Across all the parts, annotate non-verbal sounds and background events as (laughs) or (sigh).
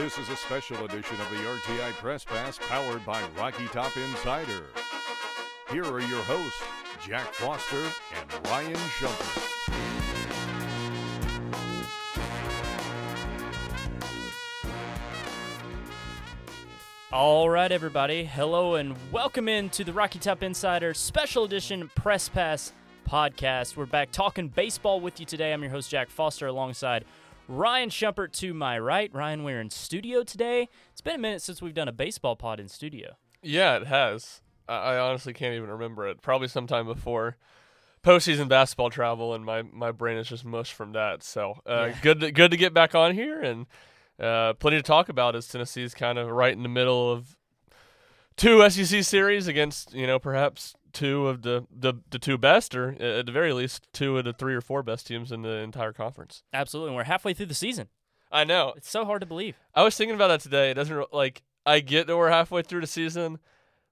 This is a special edition of the RTI Press Pass powered by Rocky Top Insider. Here are your hosts, Jack Foster and Ryan Schumpert. All right, everybody. Hello and welcome into the Rocky Top Insider Special Edition Press Pass podcast. We're back talking baseball with you today. I'm your host, Jack Foster, alongside Ryan Schumpert to my right. Ryan, we're in studio today. It's been a minute since we've done a baseball pod in studio. Yeah, it has. I, I honestly can't even remember it. Probably sometime before postseason basketball travel, and my, my brain is just mush from that. So uh, Yeah. good to, good to get back on here and uh, plenty to talk about as Tennessee's kind of right in the middle of two SEC series against you know perhaps two of the, the, the two best, or uh, at the very least two of the three or four best teams in the entire conference. Absolutely. And we're halfway through the season. I know. It's so hard to believe. I was thinking about that today. It doesn't like I get that we're halfway through the season,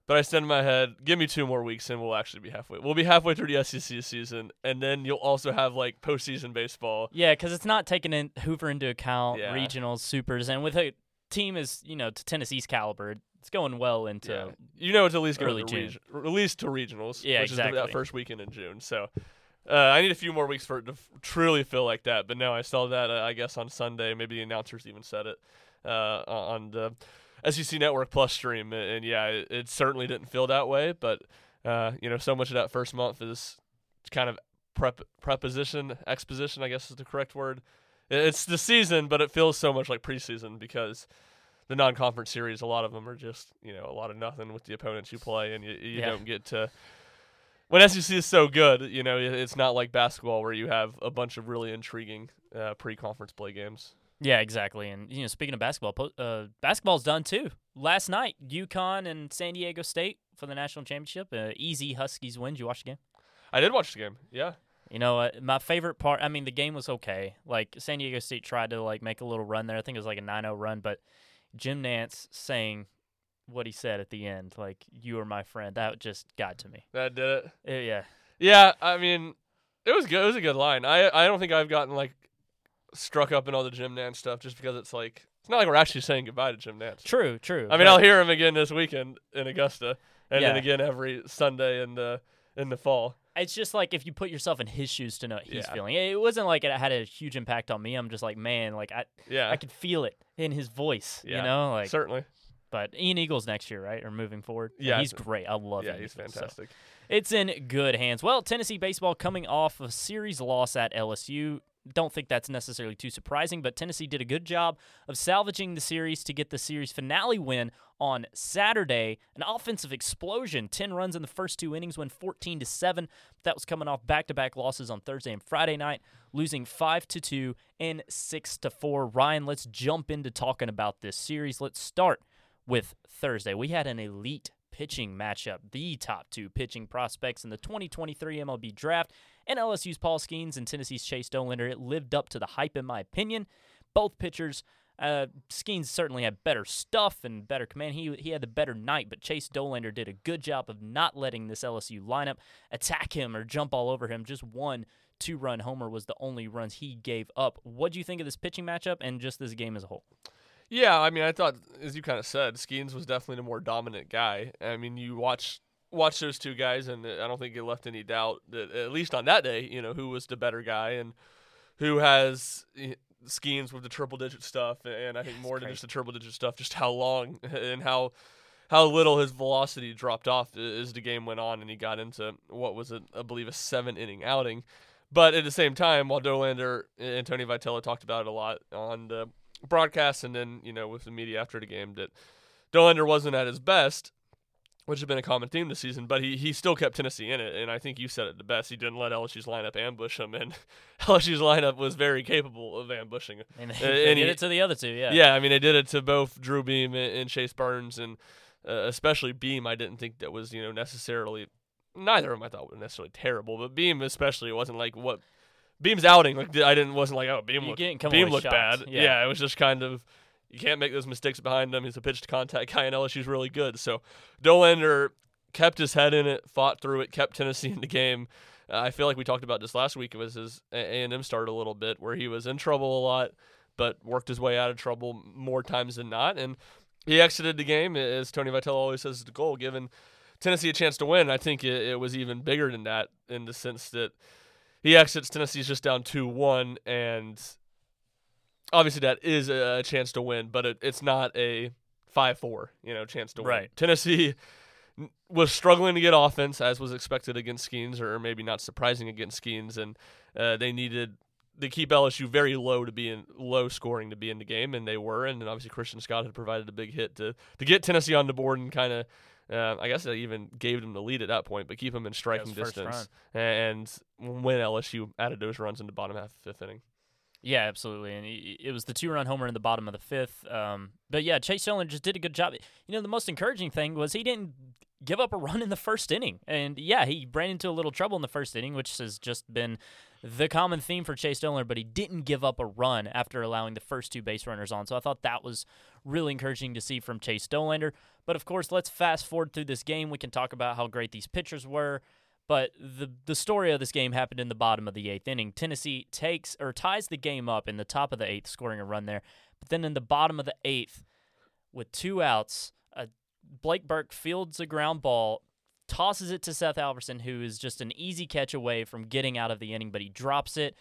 but I said in my head, give me two more weeks and we'll actually be halfway. We'll be halfway through the SEC season, and then you'll also have like postseason baseball. Yeah, because it's not taking in Hoover into account, Yeah. regionals, supers, and with a team as you know to Tennessee's caliber, it's going well into. Yeah. You know, it's at least going Early to June. reg- at least to regionals. Yeah, which is exactly. that first weekend in June. So. Uh, I need a few more weeks for it to f- truly feel like that, but no, I saw that uh, I guess on Sunday. Maybe the announcers even said it uh, on the SEC Network Plus stream, and, and yeah, it, it certainly didn't feel that way. But uh, you know, so much of that first month is kind of prep preposition exposition. I guess is the correct word. It's the season, but it feels so much like preseason because the non-conference series, a lot of them are just you know a lot of nothing with the opponents you play, and you, you Yeah. don't get to. When SEC is so good, you know it's not like basketball where you have a bunch of really intriguing uh, pre-conference play games. Yeah, exactly. And you know, speaking of basketball, po- uh, basketball's done too. Last night, UConn and San Diego State for the national championship. Uh, easy Huskies win. Did you watch the game? I did watch the game. Yeah, You know, uh, my favorite part. I mean, the game was okay. Like San Diego State tried to like make a little run there. I think it was like a 9-0 run, but Jim Nantz saying what he said at the end, like "You are my friend," that just got to me. that did it. Uh, yeah, Yeah, I mean, it was good. It was a good line. I I don't think I've gotten like struck up in all the Jim Nantz stuff just because it's like it's not like we're actually saying goodbye to Jim Nantz. true, true. I mean, but- I'll hear him again this weekend in Augusta, and then again every Sunday in the in the fall. It's just like if you put yourself in his shoes to know what he's Yeah. feeling. It wasn't like it had a huge impact on me. I'm just like, man, like I, Yeah, I could feel it in his voice. Yeah, You know, like. certainly. But Ian Eagles next year, right, or moving forward? And Yeah, he's great. I love. Him. Yeah, Ian he's Eagles, so fantastic. It's in good hands. Well, Tennessee baseball coming off a series loss at LSU. Don't think that's necessarily too surprising, but Tennessee did a good job of salvaging the series to get the series finale win on Saturday. An offensive explosion, 10 runs in the first two innings, went 14 to 7. That was coming off back-to-back losses on Thursday and Friday night, losing 5 to 2 and 6 to 4. Ryan, let's jump into talking about this series. Let's start with Thursday. We had an elite pitching matchup, the top two pitching prospects in the 2023 MLB draft, and LSU's Paul Skenes and Tennessee's Chase Dollander. It lived up to the hype, in my opinion. Both pitchers, uh, Skenes certainly had better stuff and better command. He he had the better night, but Chase Dollander did a good job of not letting this LSU lineup attack him or jump all over him. Just one two-run homer was the only runs he gave up. What do you think of this pitching matchup and just this game as a whole? Yeah, I mean, I thought, as you kind of said, Skenes was definitely the more dominant guy. I mean, you watch watch those two guys, and I don't think it left any doubt that at least on that day, you know, who was the better guy and who has schemes with the triple digit stuff, and I think it's more than just the triple digit stuff, just how long (laughs) and how how little his velocity dropped off uh, as the game went on, and he got into what was a, I believe a seven inning outing. But at the same time, while Dollander uh, and Tony Vitello talked about it a lot on the broadcast and then you know with the media after the game that Dollander wasn't at his best, which has been a common theme this season. But he he still kept Tennessee in it, and I think you said it the best. He didn't let LSU's lineup ambush him, and (laughs) LSU's lineup was very capable of ambushing. him. And Uh, (laughs) they, they and did he- it to the other two, yeah. Yeah, I mean they did it to both Drew Beam and, and Chase Burns, and uh, especially Beam. I didn't think that was you know necessarily neither of them I thought were necessarily terrible, but Beam especially wasn't like what. Beam's outing, like I didn't wasn't like oh Beam You looked Beam looked shocked. bad. Yeah. it was just kind of you can't make those mistakes behind him. He's a pitch to contact guy, and LSU's really good. So Dollander kept his head in it, fought through it, kept Tennessee (laughs) in the game. Uh, I feel like we talked about this last week. It was his A and M start a little bit where he was in trouble a lot, but worked his way out of trouble more times than not. And he exited the game, as Tony Vitello always says, the goal, given Tennessee a chance to win. I think it, it was even bigger than that in the sense that he exits, Tennessee's just down 2 1, and obviously that is a chance to win, but it, it's not a 5 4, you know, chance to win. Right. Tennessee was struggling to get offense, as was expected against Skenes, or maybe not surprising against Skenes, and uh, they needed to keep LSU very low to be in low scoring to be in the game, and they were. And then obviously Christian Scott had provided a big hit to to get Tennessee on the board and kind of. Uh, I guess they even gave them the lead at that point, but keep them in striking first distance. And when LSU added those runs in the bottom half of the fifth inning. Yeah, absolutely. And it was the two run homer in the bottom of the fifth. Um, but yeah, Chase Dillon just did a good job. You know, the most encouraging thing was he didn't give up a run in the first inning. And yeah, he ran into a little trouble in the first inning, which has just been the common theme for Chase Dillon, but he didn't give up a run after allowing the first two base runners on. So I thought that was really encouraging to see from Chase Dollander. But of course, let's fast forward through this game. We can talk about how great these pitchers were. But the the story of this game happened in the bottom of the eighth inning. Tennessee takes or ties the game up in the top of the eighth, scoring a run there. But then in the bottom of the eighth, with two outs, uh, Blake Burke fields a ground ball, tosses it to Seth Halverson, who is just an easy catch away from getting out of the inning, but he drops it.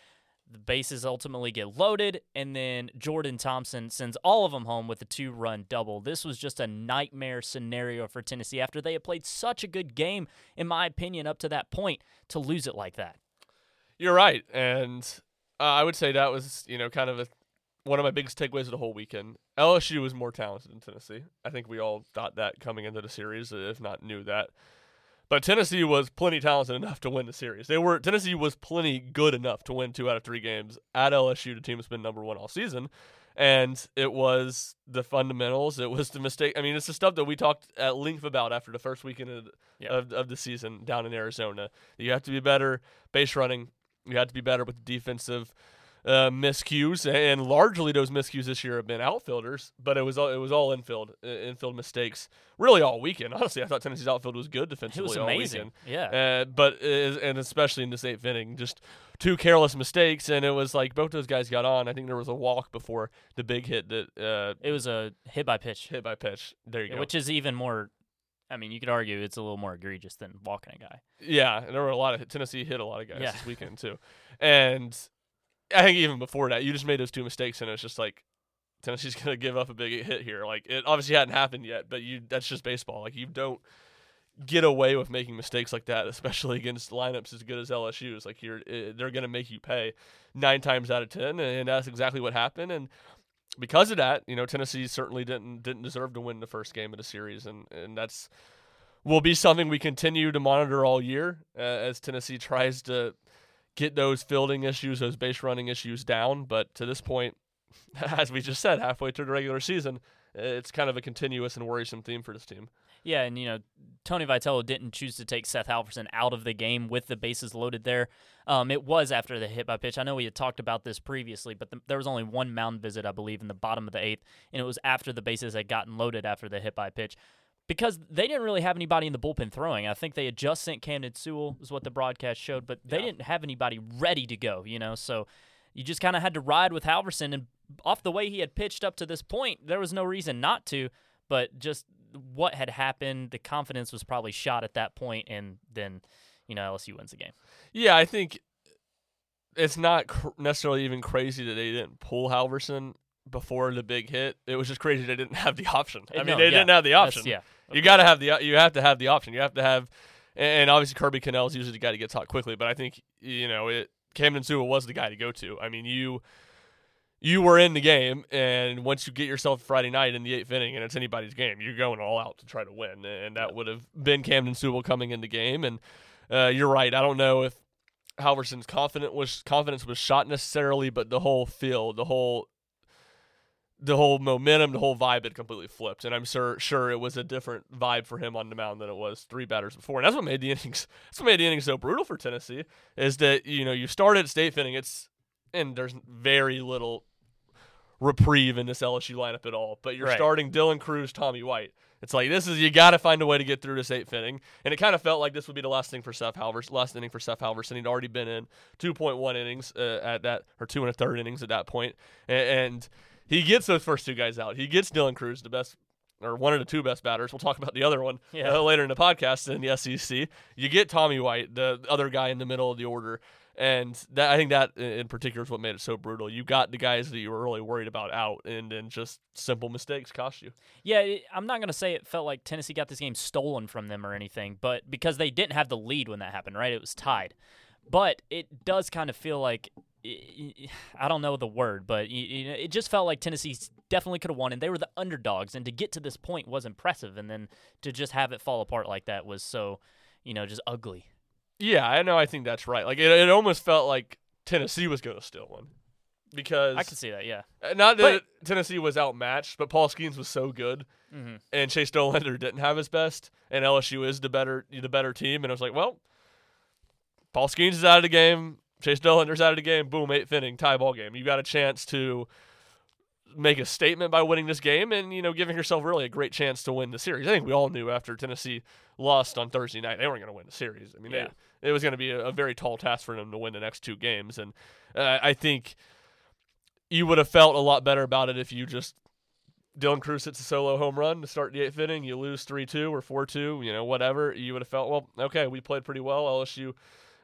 The bases ultimately get loaded, and then Jordan Thompson sends all of them home with a two run double. This was just a nightmare scenario for Tennessee after they had played such a good game, in my opinion, up to that point, to lose it like that. You're right, and uh, I would say that was you know kind of a, one of my biggest takeaways of the whole weekend. LSU was more talented than Tennessee. I think we all thought that coming into the series, if not knew that. But Tennessee was plenty talented enough to win the series. They were Tennessee was plenty good enough to win two out of three games at LSU, the team that's been number one all season. And it was the fundamentals. It was the mistake. I mean, it's the stuff that we talked at length about after the first weekend of, Yeah. of, of the season down in Arizona. You have to be better base running. You have to be better with the defensive uh, miscues, and largely those miscues this year have been outfielders. But it was all it was all infield uh, infield mistakes really all weekend. (laughs) Honestly, I thought Tennessee's outfield was good defensively. It was amazing. Yeah. Uh, but and especially in this eighth inning, just two careless mistakes, and it was like both those guys got on. I think there was a walk before the big hit that uh, it was a hit by pitch, hit by pitch. There you go. which is even more. I mean, you could argue it's a little more egregious than walking a guy. Yeah, and there were a lot of Tennessee hit a lot of guys Yeah. this weekend too, and I think even before that, you just made those two mistakes, and it's just like Tennessee's (laughs) gonna give up a big hit here. Like it obviously hadn't happened yet, but you that's just baseball. Like you don't get away with making mistakes like that, especially against lineups as good as LSU's. Like you're eh, they're gonna make you pay nine times out of ten, and that's exactly what happened. And because of that, you know Tennessee certainly didn't didn't deserve to win the first game of the series, and and that's will be something we continue to monitor all year uh, as Tennessee tries to get those fielding issues, those base running issues down. But to this point, (laughs) as we just said, halfway through the regular season, it's kind of a continuous and worrisome theme for this team. Yeah, and you know, Tony Vitello didn't choose to take Seth Halverson out of the game with the bases loaded there. Um, it was after the hit by pitch. I know we had talked about this previously, but the, there was only one mound visit, I believe, in the bottom of the eighth, and it was after the bases had gotten loaded after the hit by pitch. Because they didn't really have anybody in the bullpen throwing. I think they had just sent Camden Sewell, is what the broadcast showed, but they Yeah. didn't have anybody ready to go, you know? So you just kind of had to ride with Halverson. And off the way he had pitched up to this point, there was no reason not to but just what had happened, the confidence was probably shot at that point, and then you know LSU wins the game. Yeah, I think it's not cr- necessarily even crazy that they didn't pull Halverson before the big hit. It was just crazy they didn't have the option. I mean, no, they yeah, didn't have the That's- option. yeah, You got to have the you have to have the option. You have to have, and obviously Kirby Connell is usually the guy that gets hot quickly. But I think you know it. Camden Sewell was the guy to go to. I mean, you you were in the game, and once you get yourself Friday night in the eighth inning, and it's anybody's game, you're going all out to try to win, and that would have been Camden Sewell coming in the game. And uh, you're right. I don't know if Halverson's confident was confidence was shot necessarily, but the whole field, the whole the whole momentum, the whole vibe had completely flipped, and I'm sure sure it was a different vibe for him on the mound than it was three batters before, and that's what made the (laughs) innings that's what made the innings so brutal for Tennessee is that you know you start at state inning, it's and there's very little reprieve in this LSU lineup at all. But you're Right. starting Dylan Crews, Tommy White. It's like this is you got to find a way to get through this eighth inning, and it kind of felt like this would be the last thing for Seth Halverson. Last inning for Seth Halverson. He'd already been in 2.1 innings uh, at that, or two and a third innings at that point, A- and he gets those first two guys out. He gets Dylan Crews, the best or one of the two best batters. We'll talk about the other one Yeah. uh, later in the podcast in the SEC. You get Tommy White, the other guy in the middle of the order, and that I think that in particular is what made it so brutal. You got the guys that you were really worried about out, and then just simple mistakes cost you. Yeah, it, I'm not going to say it felt like Tennessee got this game stolen from them or anything, but because they didn't have the lead when that happened, right? It was tied. But it does kind of feel like (sighs) I don't know the word, but it just felt like Tennessee definitely could have won, and they were the underdogs. And to get to this point was impressive, and then to just have it fall apart like that was so, you know, just ugly. Yeah, I know. I think that's right. Like it, it almost felt like Tennessee was going to steal one because I can see that, yeah. uh, not that Tennessee was outmatched, but Paul Skenes was so good, hmm and Chase Dollander didn't have his best, and LSU is the better the better team, and I was like, well, Paul Skenes is out of the game, Chase Dollander's out of the game, boom, eighth inning, tie ball game. You got a chance to make a statement by winning this game, and you know, giving yourself really a great chance to win the series. I think we all knew after Tennessee lost on Thursday night they weren't going to win the series. I mean, Yeah. they, it was going to be a, a very tall task for them to win the next two games, and uh, I think you would have felt a lot better about it if you just Dylan Crews hits a solo home run to start the eighth inning. You lose three two or four two, you know, whatever. You would have felt well. Okay, we played pretty well. LSU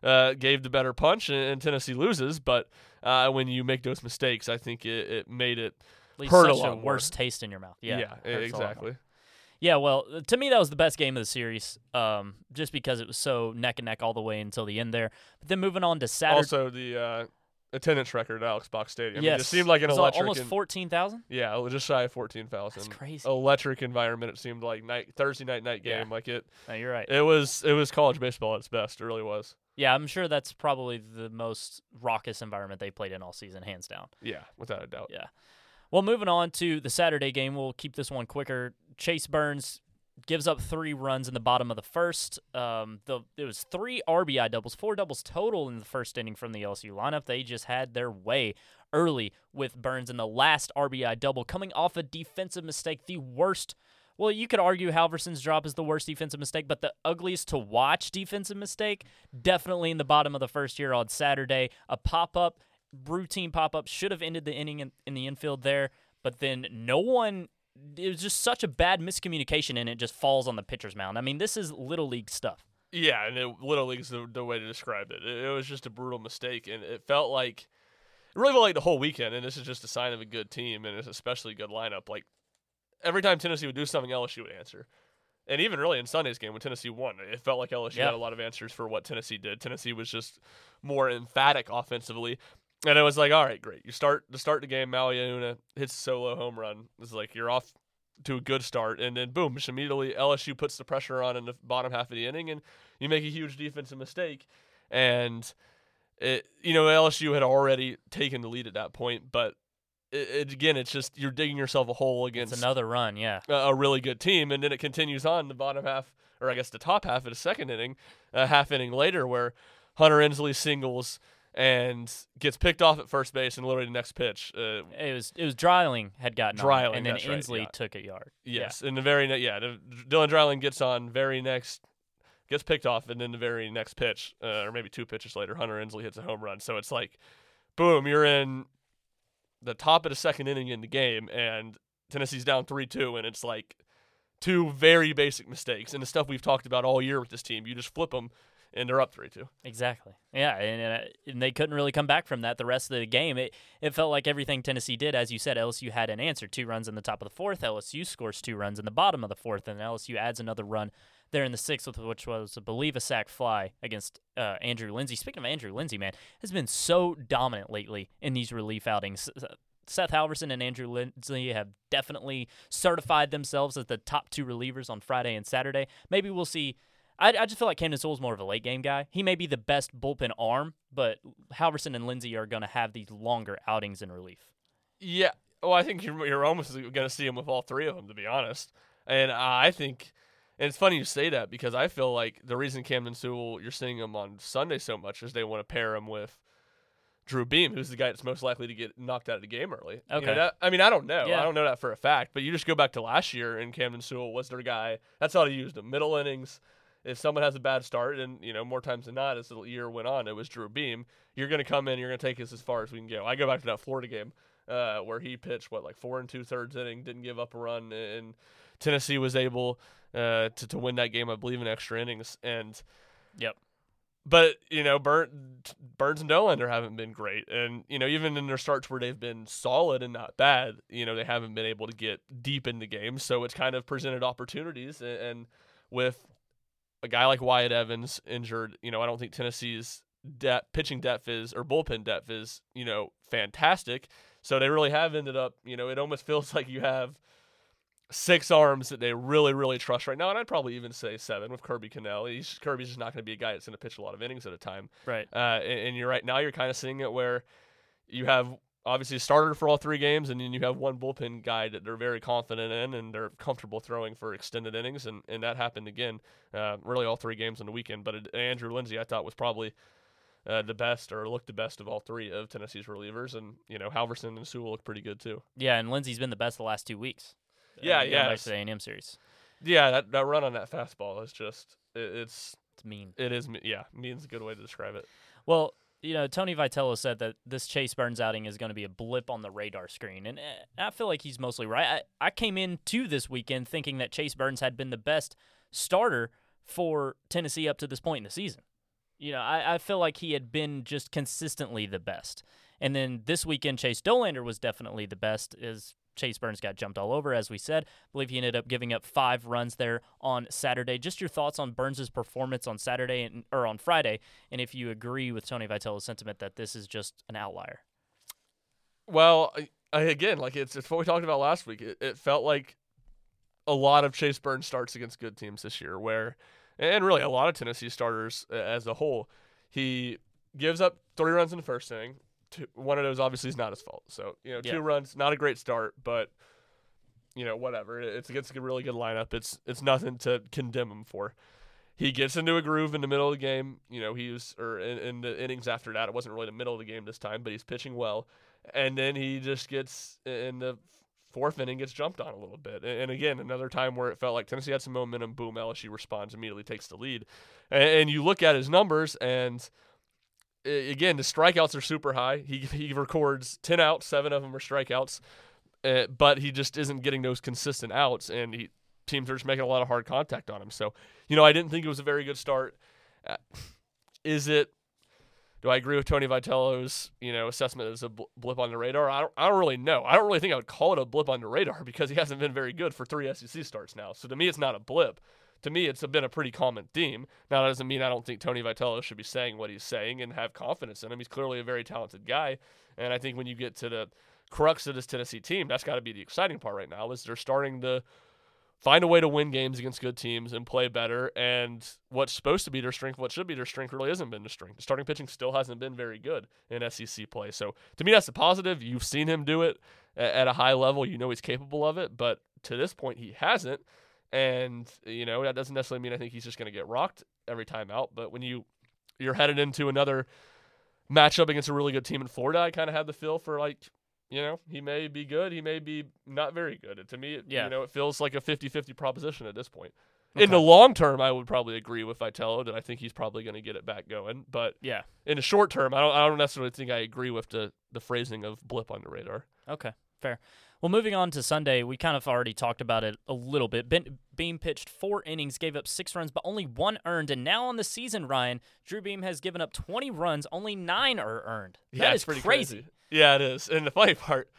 uh, gave the better punch, and, and Tennessee loses. But uh, when you make those mistakes, I think it, it made it Hurt a such a, lot more. worse taste in your mouth. Yeah, yeah, hurts a lot more. exactly. Yeah, well, to me that was the best game of the series, um, just because it was so neck and neck all the way until the end there. But then moving on to Saturday, Also, the uh, attendance record at Alex Box Stadium. Yes, it seemed like an It electric. almost en- fourteen thousand. yeah, just shy of 14,000. That's crazy. Electric environment. It seemed like night Thursday night night Yeah. game. Like it, No, you're right. it was it was college baseball at its best. It really was. Yeah, I'm sure that's probably the most raucous environment they played in all season, hands down. Yeah, without a doubt. Yeah. Well, moving on to the Saturday game, we'll keep this one quicker. Chase Burns gives up three runs in the bottom of the first. Um, the it was three RBI doubles, four doubles total in the first inning from the LSU lineup. They just had their way early with Burns in the last RBI double, coming off a defensive mistake, the worst. Well, you could argue Halverson's drop is the worst defensive mistake, but the ugliest to watch defensive mistake, definitely in the bottom of the first here on Saturday. A pop up, routine pop up, should have ended the inning in, in the infield there, but then no one. It was just such a bad miscommunication, and it just falls on the pitcher's mound. I mean, this is little league stuff. Yeah, and it, little league's the, the way to describe it. it. It was just a brutal mistake, and it felt like it really felt like the whole weekend. And this is just a sign of a good team, and it's especially a good lineup. Like every time Tennessee would do something, LSU would answer. And even really in Sunday's game when Tennessee won, it felt like LSU Yeah. had a lot of answers for what Tennessee did. Tennessee was just more emphatic offensively. And it was like, all right, great. You start to start the game, Maui Ahuna hits a solo home run. It's like you're off to a good start, and then boom, just immediately LSU puts the pressure on in the bottom half of the inning, and you make a huge defensive mistake, and it you know LSU had already taken the lead at that point, but it, it, again, it's just you're digging yourself a hole It's against another run, yeah. a, a really good team, and then it continues on the bottom half, or I guess the top half of the second inning, a half inning later, where Hunter Ensley singles and gets picked off at first base, and literally the next pitch, uh, It was it was Dreiling had gotten on, and then that's right, yeah. took a yard. Yes, in the very ne- yeah, the, Dylan Dreiling gets on very next, gets picked off, and then the very next pitch, uh, or maybe two pitches later, Hunter Ensley hits a home run. So it's like, boom, you're in the top of the second inning in the game, and Tennessee's down three two, and it's like two very basic mistakes, and the stuff we've talked about all year with this team. You just flip them, and they're up three two. Exactly. Yeah, and, and, uh, and they couldn't really come back from that the rest of the game. It it felt like everything Tennessee did, as you said, LSU had an answer. Two runs in the top of the fourth. LSU scores two runs in the bottom of the fourth, and LSU adds another run there in the sixth, which was, I believe, a sac fly against uh, Andrew Lindsey. Speaking of Andrew Lindsey, man, has been so dominant lately in these relief outings. Seth Halverson and Andrew Lindsey have definitely certified themselves as the top two relievers on Friday and Saturday. Maybe we'll see. I, I just feel like Camden Sewell's more of a late game guy. He may be the best bullpen arm, but Halverson and Lindsey are going to have these longer outings in relief. Yeah. Well, I think you're, you're almost going to see him with all three of them, to be honest. And I think, and it's funny you say that because I feel like the reason Camden Sewell, you're seeing him on Sunday so much is they want to pair him with Drew Beam, who's the guy that's most likely to get knocked out of the game early. You know, Okay. that- I mean, I don't know. Yeah. I don't know that for a fact, but you just go back to last year, and Camden Sewell was their guy. That's how they used him. Middle innings. If someone has a bad start, and you know more times than not, as the year went on, it was Drew Beam. You're going to come in, you're going to take us as far as we can go. I go back to that Florida game uh, where he pitched what like four and two thirds inning, didn't give up a run, and Tennessee was able uh, to to win that game, I believe, in extra innings. And Yep. but you know, Burn, Burns and Dollander haven't been great, and you know, even in their starts where they've been solid and not bad, you know, they haven't been able to get deep in the game. So it's kind of presented opportunities, and, and with a guy like Wyatt Evans injured, you know, I don't think Tennessee's depth, pitching depth is or bullpen depth is, you know, fantastic. So they really have ended up, you know, it almost (laughs) feels like you have six arms that they really, really trust right now, and I'd probably even say seven with Kirby Connell. He's Kirby's just not going to be a guy that's going to pitch a lot of innings at a time. Right. Uh, and, and you're right now, you're kind of seeing it where you have obviously a starter for all three games, and then you have one bullpen guy that they're very confident in and they're comfortable throwing for extended innings, and, and that happened again, uh, really all three games on the weekend. But it, Andrew Lindsey, I thought was probably. Uh, the best or looked the best of all three of Tennessee's relievers, and you know Halverson and Sewell look pretty good too. Yeah, and Lindsey's been the best the last two weeks. Yeah, going yeah, Back to the A&M series. Yeah, that, that run on that fastball is just it, it's It's mean. it is yeah means a good way to describe it. Well, you know, Tony Vitello said that this Chase Burns outing is going to be a blip on the radar screen, and eh, I feel like he's mostly right. I, I came into this weekend thinking that Chase Burns had been the best starter for Tennessee up to this point in the season. You know, I, I feel like he had been just consistently the best. And then this weekend, Chase Dollander was definitely the best as Chase Burns got jumped all over, as we said. I believe he ended up giving up five runs there on Saturday. Just your thoughts on Burns' performance on Saturday and, or on Friday, and if you agree with Tony Vitello's sentiment that this is just an outlier. Well, again, like it's it's what we talked about last week. It, it felt like a lot of Chase Burns starts against good teams this year, where and really a lot of Tennessee starters as a whole, he gives up three runs in the first inning. Two, one of those obviously is not his fault. So you know, Yeah. two runs, not a great start, but you know, whatever. It's against a really good lineup. It's it's nothing to condemn him for. He gets into a groove in the middle of the game. You know, he was or in, in the innings after that. It wasn't really the middle of the game this time, but he's pitching well. And then he just gets in the fourth inning gets jumped on a little bit. And, again, another time where it felt like Tennessee had some momentum. Boom, LSU responds immediately, takes the lead. And, and you look at his numbers, and again, the strikeouts are super high. He he records ten outs, seven of them are strikeouts, uh, but he just isn't getting those consistent outs, and he teams are just making a lot of hard contact on him. So, you know, I didn't think it was a very good start. Uh, is it? Do I agree with Tony Vitello's you know assessment as a blip on the radar? I don't, I don't really know. I don't really think I would call it a blip on the radar because he hasn't been very good for three SEC starts now. So to me, it's not a blip. To me, it's been a pretty common theme. Now that doesn't mean I don't think Tony Vitello should be saying what he's saying and have confidence in him. He's clearly a very talented guy, and I think when you get to the crux of this Tennessee team, that's got to be the exciting part right now. Is they're starting to find a way to win games against good teams and play better. And what's supposed to be their strength, what should be their strength, really hasn't been their strength. The starting pitching still hasn't been very good in SEC play. So to me, that's a positive. You've seen him do it at a high level. You know he's capable of it, but to this point, he hasn't. And you know that doesn't necessarily mean I think he's just going to get rocked every time out. But when you you're headed into another matchup against a really good team in Florida, I kind of had the feel for like you know, he may be good, he may be not very good. To me, it, Yeah. you know, it feels like a 50-50 proposition at this point. Okay. In the long term, I would probably agree with Vitello that I think he's probably going to get it back going. But Yeah. in the short term, I don't, I don't necessarily think I agree with the, the phrasing of blip on the radar. Okay, fair. Well, moving on to Sunday, we kind of already talked about it a little bit. Ben, Beam pitched four innings, gave up six runs, but only one earned. And now on the season, Ryan, Drew Beam has given up 20 runs, only nine are earned. yeah, that it's is pretty crazy. Yeah, it is. And the funny part,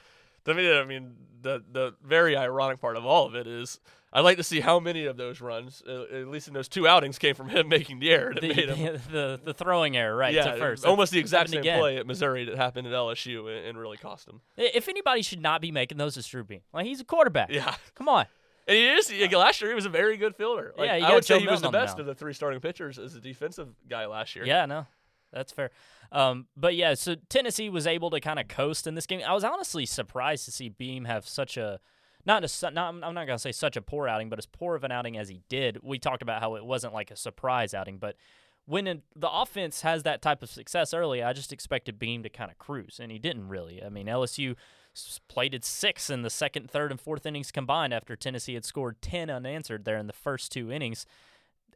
to me, I mean, the the very ironic part of all of it is I'd like to see how many of those runs, uh, at least in those two outings, came from him (laughs) making the error The, the, the, the throwing error, right, yeah, to first. almost the exact same again. play at Missouri that happened at LSU and, and really cost him. If anybody should not be making those, it's Drew Beam. Like, he's a quarterback. Yeah. Come on. And he is. Last year, he was a very good fielder. Like, Yeah, I would say he was the Milton on the best of the three starting pitchers as a defensive guy last year. Yeah, no, that's fair. Um, but yeah, so Tennessee was able to kind of coast in this game. I was honestly surprised to see Beam have such a not a not, I'm not gonna say such a poor outing, but as poor of an outing as he did. We talked about how it wasn't like a surprise outing, but when it, the offense has that type of success early, I just expected Beam to kind of cruise, and he didn't really. I mean, LSU plated six in the second, third, and fourth innings combined after Tennessee had scored 10 unanswered there in the first two innings.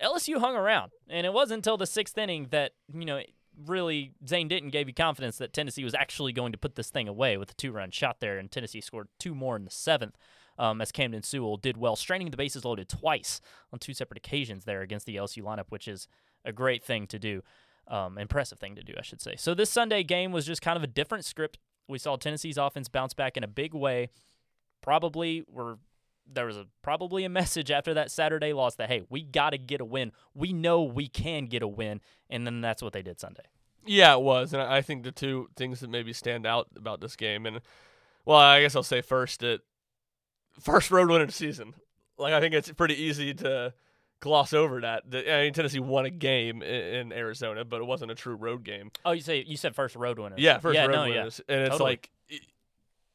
LSU hung around, and it wasn't until the sixth inning that, you know, really Zane Denton gave you confidence that Tennessee was actually going to put this thing away with a two run shot there, and Tennessee scored two more in the seventh. Um, as Camden Sewell did well, straining the bases loaded twice on two separate occasions there against the LSU lineup, which is a great thing to do, um, impressive thing to do, I should say. So this Sunday game was just kind of a different script. We saw Tennessee's offense bounce back in a big way. Probably were there was a probably a (laughs) message after that Saturday loss that hey, we got to get a win. We know we can get a win, and then that's what they did Sunday. Yeah, it was, and I think the two things that maybe stand out about this game, and well, I guess I'll say first that first road win of the season. Like I think it's pretty easy to gloss over that. The, I mean, Tennessee won a game in, in, Arizona, but it wasn't a true road game. Oh, you say you said first road win. Yeah, first yeah, road no, win, yeah. and it's Totally. like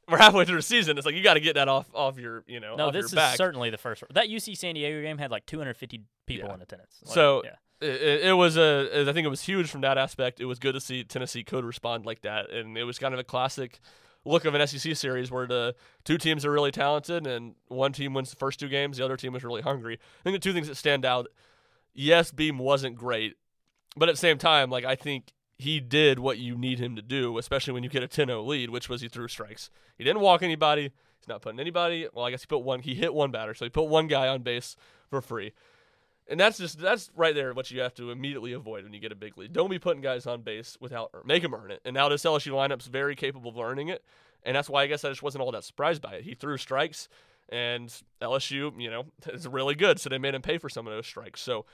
we're halfway through the season. It's like you got to get that off off your you know No, off this your is back. certainly the first. That UC San Diego game had like 250 people Yeah. in attendance. Like, So- yeah. it, it was a I think it was huge from that aspect. It was good to see Tennessee could respond like that, and it was kind of a classic look of an SEC series where the two teams are really talented, and one team wins the first two games, the other team is really hungry. I think the two things that stand out: yes, Beam wasn't great, but at the same time, like I think he did what you need him to do, especially when you get a 10-0 lead, which was he threw strikes. He didn't walk anybody. He's not putting anybody. Well, I guess he put one. He hit one batter, so he put one guy on base for free. And that's just that's right there what you have to immediately avoid when you get a big lead. Don't be putting guys on base without make them earn it. And now this LSU lineup's very capable of earning it, and that's why I guess I just wasn't all that surprised by it. He threw strikes, and LSU, you know, (laughs) is really good, so they made him pay for some of those strikes. So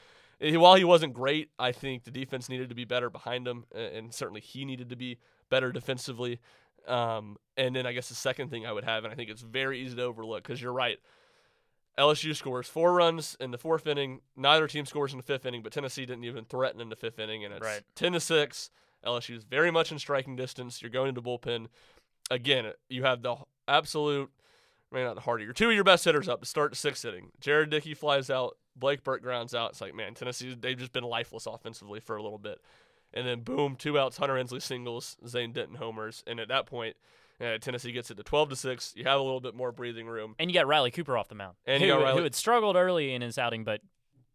while he wasn't great, I think the defense needed to be better behind him, and certainly he needed to be better defensively. Um, and then I guess the second thing I would have, and I think it's very easy to overlook because you're right. LSU scores four runs in the fourth inning. Neither team scores in the fifth inning, but Tennessee didn't even threaten in the fifth inning, and it's Right. ten to six. LSU is very much in striking distance. You're going into bullpen. Again, you have the absolute, I mean, not the of your two of your best hitters up to start the sixth inning. Jared Dickey flies out. Blake Burke grounds out. It's like, man, Tennessee, they've just been lifeless offensively for a little bit. And then, boom, two outs, Hunter Ensley singles, Zane Denton homers. And at that point, uh, Tennessee gets it to 12 to 6. You have a little bit more breathing room. And you got Riley Cooper off the mound, And who, you got who had struggled early in his outing, but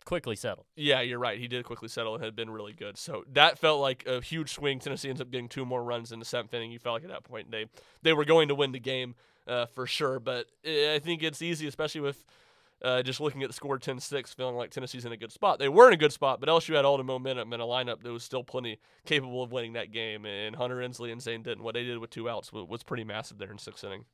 quickly settled. Yeah, you're right. He did quickly settle and had been really good. So that felt like a huge swing. Tennessee ends up getting two more runs in the seventh inning. You felt like at that point they they were going to win the game uh, for sure. But eh, I think it's easy, especially with uh, just looking at the score 10-6, feeling like Tennessee's in a good spot. They were in a good spot, but LSU had all the momentum and a lineup that was still plenty capable of winning that game. And Hunter Ensley and Zane Denton, what they did with two outs was, was pretty massive there in sixth inning.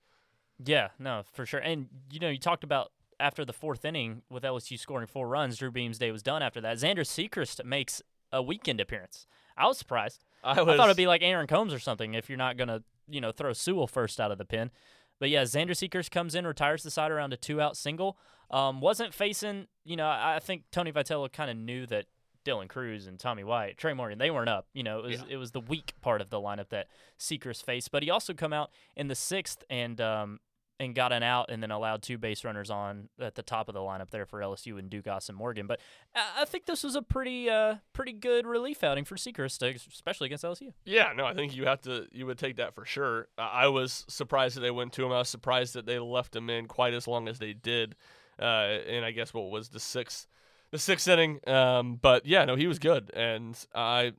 Yeah, no, for sure. And you know, you talked about after the fourth inning with LSU scoring four runs, Drew Beam's day was done. After that, Xander Sechrist makes a weekend appearance. I was surprised. I, I thought it'd be like Aaron Combs or something if you're not gonna, you know, throw Sewell first out of the pen. But yeah, Xander Sechrist comes in, retires the side around a two out single. Um, wasn't facing, you know, I, think Tony Vitello kind of knew that Dylan Crews and Tommy White, Trey Morgan, they weren't up. You know, it was Yeah. it was the weak part of the lineup that Sechrist faced. But he also come out in the sixth and um, and got an out and then allowed two base runners on at the top of the lineup there for LSU and Dugas and Morgan. But I think this was a pretty uh pretty good relief outing for Sechrist, especially against LSU. Yeah, no, I think you have to. You would take that for sure. I was surprised that they went to him. I was surprised that they left him in quite as long as they did. Uh, and I guess what was the sixth, the sixth inning. Um, but yeah, no, he was good, and I.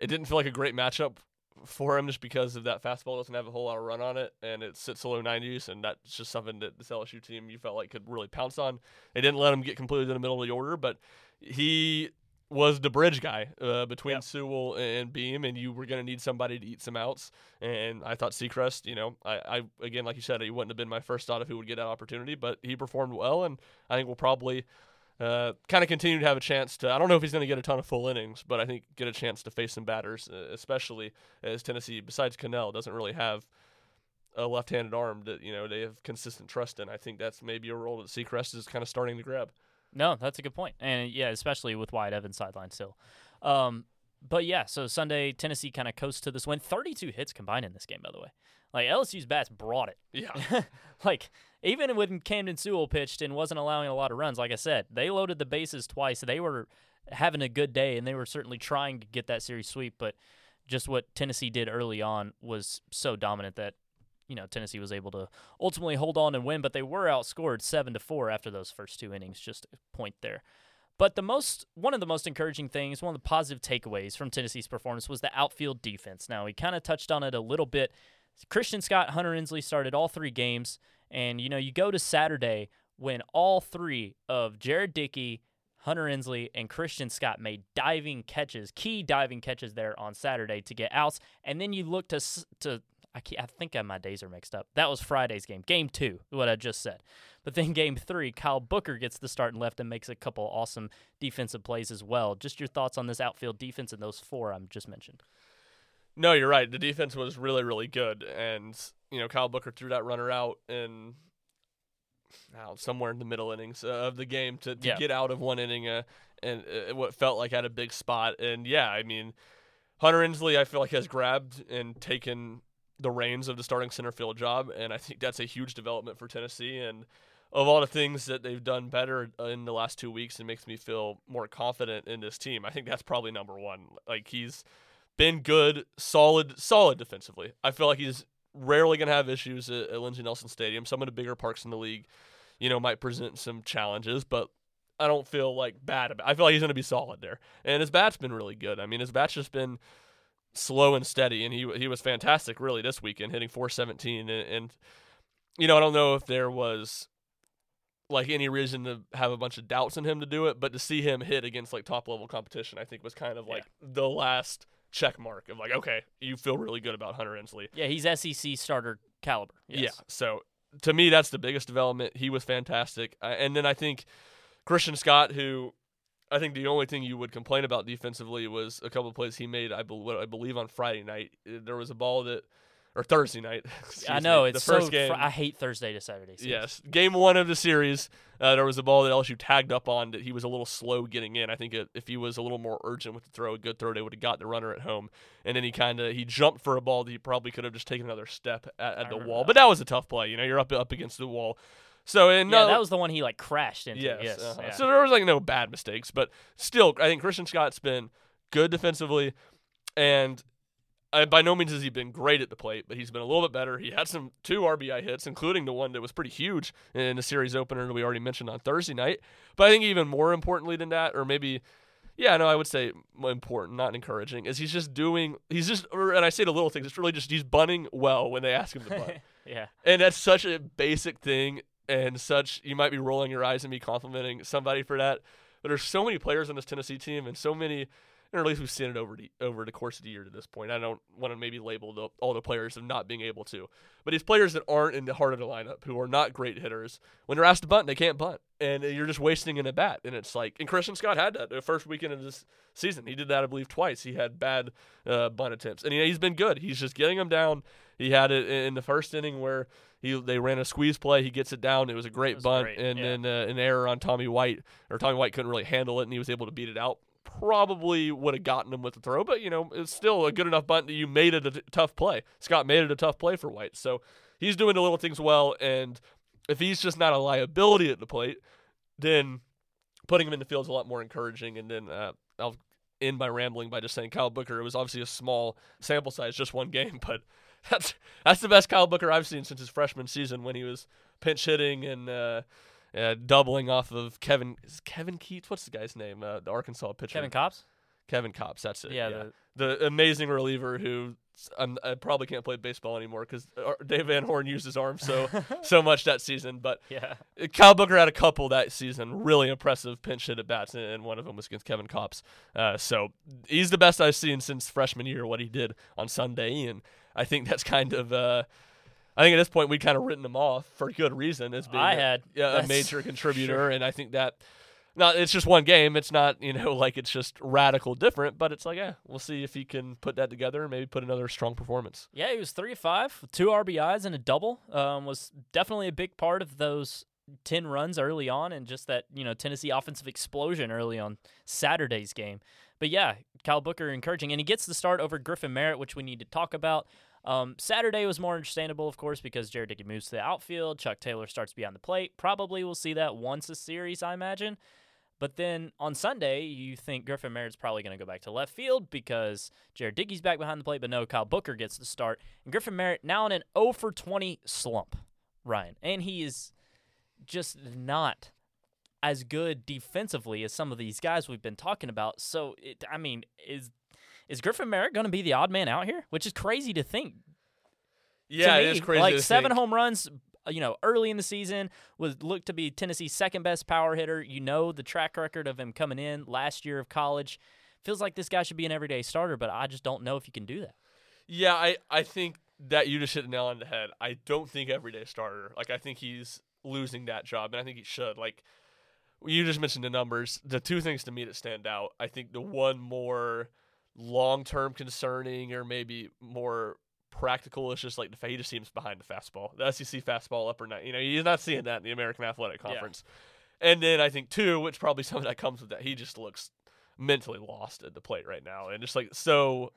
It didn't feel like a great matchup for him just because of that fastball doesn't have a whole lot of run on it, and it sits low 90s, and that's just something that this LSU team you felt like could really pounce on. They didn't let him get completely in the middle of the order, but he was the bridge guy uh, between Yep. Sewell and Beam, and you were going to need somebody to eat some outs. And I thought Sechrist, you know, I, I again, like you said, he wouldn't have been my first thought of who would get that opportunity, but he performed well, and I think we'll probably uh, kind of continue to have a chance to. I don't know if he's going to get a ton of full innings, but I think get a chance to face some batters, uh, especially as Tennessee, besides Connell, doesn't really have a left-handed arm that you know they have consistent trust in. I think that's maybe a role that Sechrist is kind of starting to grab. No, that's a good point, and yeah, especially with Wyatt Evans sideline still. Um, but yeah, so Sunday Tennessee kind of coasts to this win. Thirty-two hits combined in this game, by the way. Like LSU's bats brought it. Yeah, (laughs) like even when Camden Sewell pitched and wasn't allowing a lot of runs, like I said, they loaded the bases twice. They were having a good day, and they were certainly trying to get that series sweep. But just what Tennessee did early on was so dominant that you know Tennessee was able to ultimately hold on and win. But they were outscored seven to four after those first two innings. Just a point there. But the most one of the most encouraging things, one of the positive takeaways from Tennessee's performance was the outfield defense. Now we kind of touched on it a little bit. Christian Scott, Hunter Ensley started all three games, and you know you go to Saturday when all three of Jared Dickey, Hunter Ensley, and Christian Scott made diving catches, key diving catches there on Saturday to get outs, and then you look to to I, I think my days are mixed up. That was Friday's game, game two, what I just said. But then game three, Kyle Booker gets the start and left and makes a couple awesome defensive plays as well. Just your thoughts on this outfield defense and those four I'm just mentioned. No, you're right. The defense was really, really good, and you know Kyle Booker threw that runner out in out somewhere in the middle innings uh, of the game to, to Yeah. get out of one inning uh, and uh, what felt like at a big spot. And yeah, I mean, Hunter Ensley, I feel like has grabbed and taken the reins of the starting center field job, and I think that's a huge development for Tennessee. And of all the things that they've done better in the last two weeks, it makes me feel more confident in this team. I think that's probably number one. Like he's been good, solid, solid defensively. I feel like he's rarely going to have issues at, at Lindsey Nelson Stadium. Some of the bigger parks in the league, you know, might present some challenges, but I don't feel like bad about. I feel like he's going to be solid there, and his bat's been really good. I mean, his bat's just been slow and steady, and he he was fantastic really this weekend, hitting 417, and, and you know, I don't know if there was like any reason to have a bunch of doubts in him to do it, but to see him hit against like top level competition, I think was kind of Yeah. like the last check mark of like, okay, you feel really good about Hunter Ensley. Yeah, he's SEC starter caliber. Yes. Yeah. So to me, that's the biggest development. He was fantastic, uh, and then I think Christian Scott, who I think the only thing you would complain about defensively was a couple of plays he made. I, bel I believe on Friday night Uh, there was a ball that, or Thursday night. (laughs) I know me, it's the first so. game. Fr- I hate Thursday to Saturday. series. Yes, game one of the series, uh, there was a ball that LSU tagged up on that he was a little slow getting in. I think it, if he was a little more urgent with the throw, a good throw, they would have got the runner at home. And then he kind of he jumped for a ball that he probably could have just taken another step at, at the wall. that. But that was a tough play. You know, you're up up against the wall. So and Yeah, no, that was the one he like crashed into. yes. Yes. uh-huh. yeah. So there was like no bad mistakes, but still, I think Christian Scott's been good defensively, and uh, by no means has he been great at the plate, but he's been a little bit better. He had some two RBI hits, including the one that was pretty huge in the series opener that we already mentioned on Thursday night. But I think even more importantly than that, or maybe. Yeah, no, I would say important, not encouraging, is he's just doing. He's just, or- and I say the little things. It's really just he's bunting well when they ask him to bunt. (laughs) yeah. And that's such a basic thing and such you might be rolling your eyes and be complimenting somebody for that. But there's so many players on this Tennessee team and so many or at least we've seen it over the over the course of the year to this point. I don't want to maybe label the, all the players of not being able to, but these players that aren't in the heart of the lineup, who are not great hitters, when they're asked to bunt, they can't bunt, and you're just wasting an at bat. And it's like, and Christian Scott had that the first weekend of this season. He did that, I believe, twice. He had bad uh, bunt attempts, and he's been good. He's just getting them down. He had it in the first inning where he they ran a squeeze play. He gets it down. It was a great was bunt, great, and yeah. then uh, an error on Tommy White, or Tommy White couldn't really handle it, and he was able to beat it out. Probably would have gotten him with the throw, but you know it's still a good enough bunt that you made it a t- tough play. Scott made it a tough play for White, so he's doing the little things well. And if he's just not a liability at the plate, then putting him in the field is a lot more encouraging. And then uh, I'll end my rambling by just saying Kyle Booker. It was obviously a small sample size, just one (laughs) game, but (laughs) that's that's the best Kyle Booker I've seen since his freshman season when he was pinch hitting and uh, uh, doubling off of Kevin is Kevin Keats. What's the guy's name? Uh, the Arkansas pitcher. Kevin Kopps. Kevin Kopps. That's it. Yeah, Yeah, the- the, amazing reliever who. I'm, I probably can't play baseball anymore because Dave Van Horn used his arm so (laughs) so much that season. But Yeah. uh, Kyle Booker had a couple that season, really impressive pinch hit at bats, and- and one of them was against Kevin Kopps. Uh, so he's the best I've seen since freshman year. What he did on Sunday, and I think that's kind of. Uh, I think at this point we'd kind of written him off for good reason as being I a- had. yeah, a major (laughs) contributor, sure. and I think that. Not, it's just one game. It's not, you know, (laughs) like it's just radical different, but it's like, yeah, we'll see if he can put that together and maybe put another strong performance. Yeah, he was three five, with two RBIs and a double. Um, was definitely a big part of those ten runs early on, and just that you know Tennessee offensive explosion early on Saturday's game. But yeah, Kyle Booker encouraging, and he gets the start over Griffin Merritt, which we need to talk about. Um, Saturday was more understandable, of course, because Jared Dickey moves to the outfield. Chuck Taylor starts beyond the plate. Probably we'll see that once a series, I imagine. But then on Sunday, you think Griffin Merritt's probably going to go back to left field because Jared Dickey's back behind the plate, but no, Kyle Booker gets the start. And Griffin Merritt now in an 0 for 20 slump, Ryan. And he is just not as good defensively as some of these guys we've been talking about. So, it, I mean, is is Griffin Merritt going to be the odd man out here? Which is crazy to think. Yeah, to me. is crazy. Like seven think. home runs, you know, early in the season was looked to be Tennessee's second best power hitter. You know the track record of him coming in last year of college. Feels like this guy should be an everyday starter, but I just don't know if you can do that. Yeah, I, I think that you just hit the nail on the head. I don't think everyday starter. Like I think he's losing that job, and I think he should. Like you just mentioned the numbers. The two things to me that stand out. I think the one more long term concerning or maybe more practical is just like the he just seems behind the fastball. The SEC fastball upper night. You know, you're not seeing that in the American Athletic Yeah. Conference. And then I think two, which probably (laughs) some of that comes with that, he just looks mentally lost at the plate right now, and just like so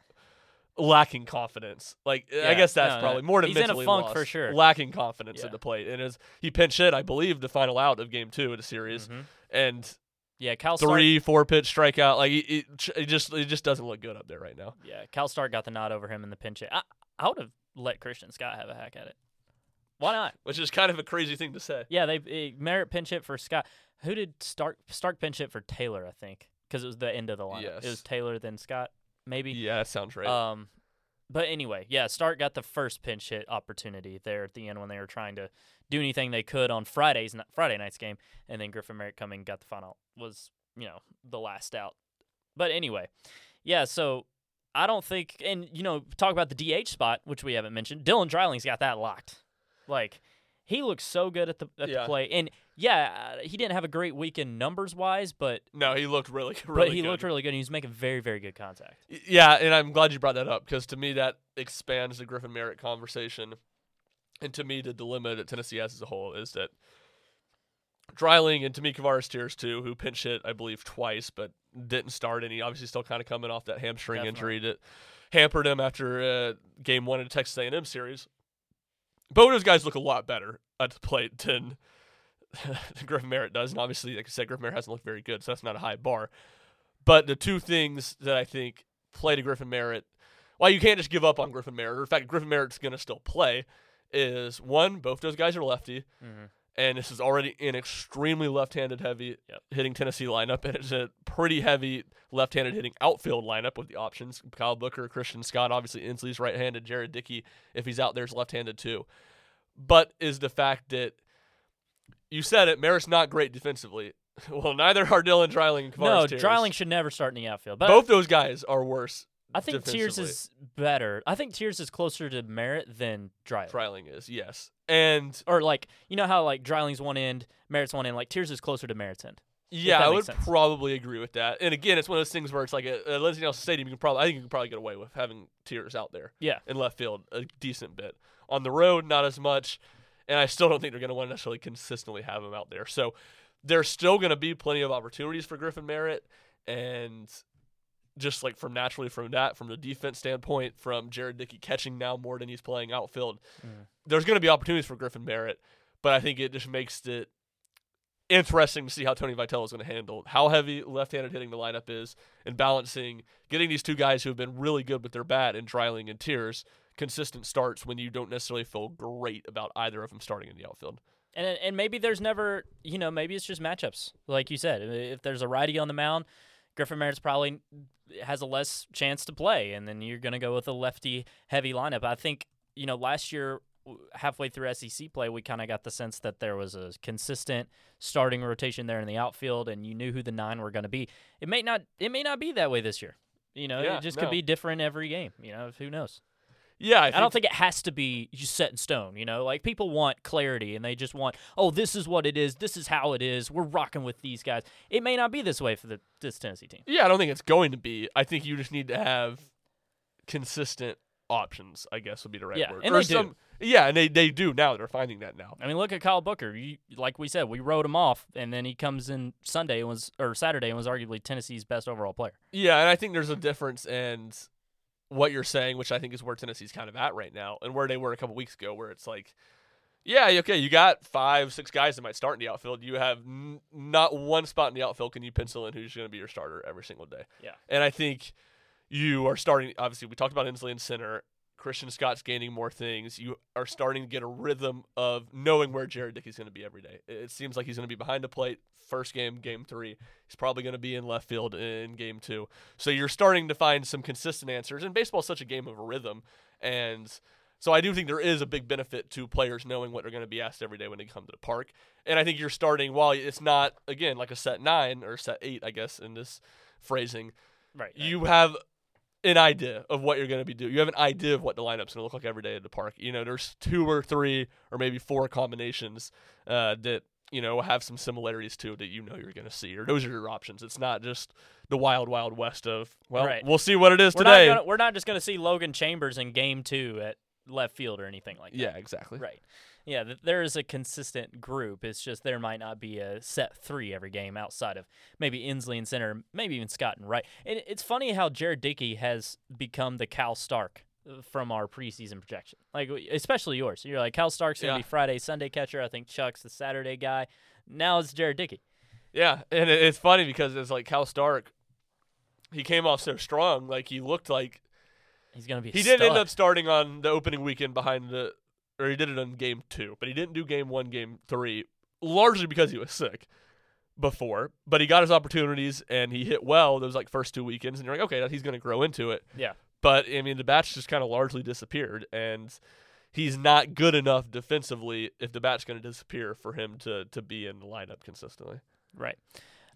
lacking confidence. Like I guess that's no, no, probably more than he's in a funk lost, for sure. Lacking confidence Yeah. at the plate, and as he pinch hit, I believe the final out of game two of the series, Mhm. and Yeah, Cal Stark, three, four pitch strikeout. Like it, it, just it just doesn't look good up there right now. Yeah, Cal Stark got the nod over him in the pinch hit. I, I would have let Christian Scott have a hack at it. Why not? Which is kind of a crazy thing to say. Yeah, they eh, Merritt pinch hit for Scott. Who did Stark Stark pinch hit for Taylor? I think because it was the end of the lineup. It was Taylor then Scott, maybe. Yeah, that sounds right. Um, but anyway, yeah, Stark got the first pinch hit opportunity there at the end when they were trying to do anything they could on Friday's Friday night's game, and then Griffin Merritt coming got the final was you know the last out. But anyway, yeah, so I don't think, and you know, talk about the DH spot, which we haven't mentioned. Dylan Dreiling's got that locked. Like he looks so good at the at Yeah. the plate, and yeah, uh, he didn't have a great weekend numbers wise, but no, he looked really, really but he good. looked really good. and He was making very very good contact. Yeah, and I'm glad you brought that up because to me that expands the Griffin Merritt conversation, and to me the dilemma that Tennessee has as a whole is that Dreiling and to me Kavares Tears too, who pinch hit I believe twice but didn't start any. Obviously, still kind of coming off that hamstring injury that hampered him after uh, game one of the Texas A&M series. Both of those guys look a lot better at the plate than (laughs) Griffin Merritt does, and obviously, like I said, Griffin Merritt hasn't looked very good, so that's not a high bar. But the two things that I think play to Griffin Merritt, why you can't just give up on Griffin Merritt, or in fact, Griffin Merritt's going to still play, is one, both those guys are lefty, Mm-hmm. and this is already an extremely left-handed heavy Yep. hitting Tennessee lineup, and it's a pretty heavy left-handed hitting outfield lineup with the options: Kyle Booker, Christian Scott, obviously Ensley's right-handed, Jared Dickey, if he's out there, is left-handed too. But is the fact that you said it, Merritt's not great defensively. (laughs) Well, neither are Dylan Dreiling and Kavares No. Dreiling should never start in the outfield. But Both those guys are worse. I think Tears is better. I think Tears is closer to Merritt than Dreiling. Dreiling is yes, and Or like you know how like Dreiling's one end, Merritt's one end. Like Tears is closer to Merritt's end. Yeah, I would sense. probably agree with that. And again, it's one of those things where it's like a, a Lindsey Nelson Stadium. You can probably, I think you can probably get away with having Tears out there Yeah. in left field a decent bit. On the road, not as much. And I still don't think they're going to want to necessarily consistently have him out there. So there's still going to be plenty of opportunities for Griffin Merritt, and just like from naturally from that, from the defense standpoint, from Jared Dickey catching now more than he's playing outfield, Mhm. there's going to be opportunities for Griffin Merritt. But I think it just makes it interesting to see how Tony Vitello is going to handle how heavy left-handed hitting the lineup is and balancing getting these two guys who have been really good with their bat in Dreiling and Tears consistent starts when you don't necessarily feel great about either of them starting in the outfield. And and maybe there's never you know maybe it's just matchups like you said. If there's a righty on the mound, Griffin Merritt's probably has a less chance to play, and then you're gonna go with a lefty heavy lineup. I think you know last year halfway through SEC play, we kind of got the sense that there was a consistent starting rotation there in the outfield, and you knew who the nine were going to be. It may not it may not be that way this year. You know, Yeah, it just no. could be different every game. You know, who knows? Yeah, I, I don't think it has to be just set in stone. You know, like people want clarity and they just want, oh, this is what it is. This is how it is. We're rocking with these guys. It may not be this way for the this Tennessee team. Yeah, I don't think it's going to be. I think you just need to have consistent options. I guess would be the right Yeah, word. and Or they do. Yeah, and they they do now. They're finding that now. I mean, look at Kyle Booker. You, like we said, we wrote him off, and then he comes in Sunday and was or Saturday and was arguably Tennessee's best overall player. Yeah, and I think there's a difference in what you're saying, which I think is where Tennessee's kind of at right now, and where they were a couple weeks ago, where it's like, Yeah, okay. You got five, six guys that might start in the outfield. You have n- not one spot in the outfield can you pencil in who's going to be your starter every single day. Yeah. And I think you are starting. Obviously, we talked about Ensley in center. Christian Scott's gaining more things. You are starting to get a rhythm of knowing where Jared Dickey's going to be every day. It seems like he's going to be behind the plate first game, game three. He's probably going to be in left field in game two. So you're starting to find some consistent answers. And baseball is such a game of a rhythm. And so I do think there is a big benefit to players knowing what they're going to be asked every day when they come to the park. And I think you're starting while it's not again like a set nine or set eight, I guess in this phrasing. Right. You have an idea of what you're going to be doing. You have an idea of what the lineup's going to look like every day at the park. You know, there's two or three or maybe four combinations uh, that you know have some similarities to that you know you're going to see, or those are your options. It's not just the wild, wild west of well, Right. we'll see what it is we're today. Not gonna, we're not just going to see Logan Chambers in game two at left field or anything like that. yeah, exactly. Right. Yeah, th- there is a consistent group. It's just there might not be a set three every game outside of maybe Ensley and center, maybe even Scott and Wright. And it's funny how Jared Dickey has become the Cal Stark uh, from our preseason projection. Like especially yours. You're like Cal Stark's gonna Yeah. be Friday, Sunday catcher. I think Chuck's the Saturday guy. Now it's Jared Dickey. Yeah, and it's funny because it's like Cal Stark. He came off so strong, like he looked like He's gonna be. a he didn't end up starting on the opening weekend behind the, or he did it in game two, but he didn't do game one, game three, largely because he was sick before. But he got his opportunities and he hit well those like first two weekends, and you're like, okay, he's going to grow into it. Yeah. But I mean, the batch just kind of largely disappeared, and he's not good enough defensively if the bat's going to disappear for him to to be in the lineup consistently. Right.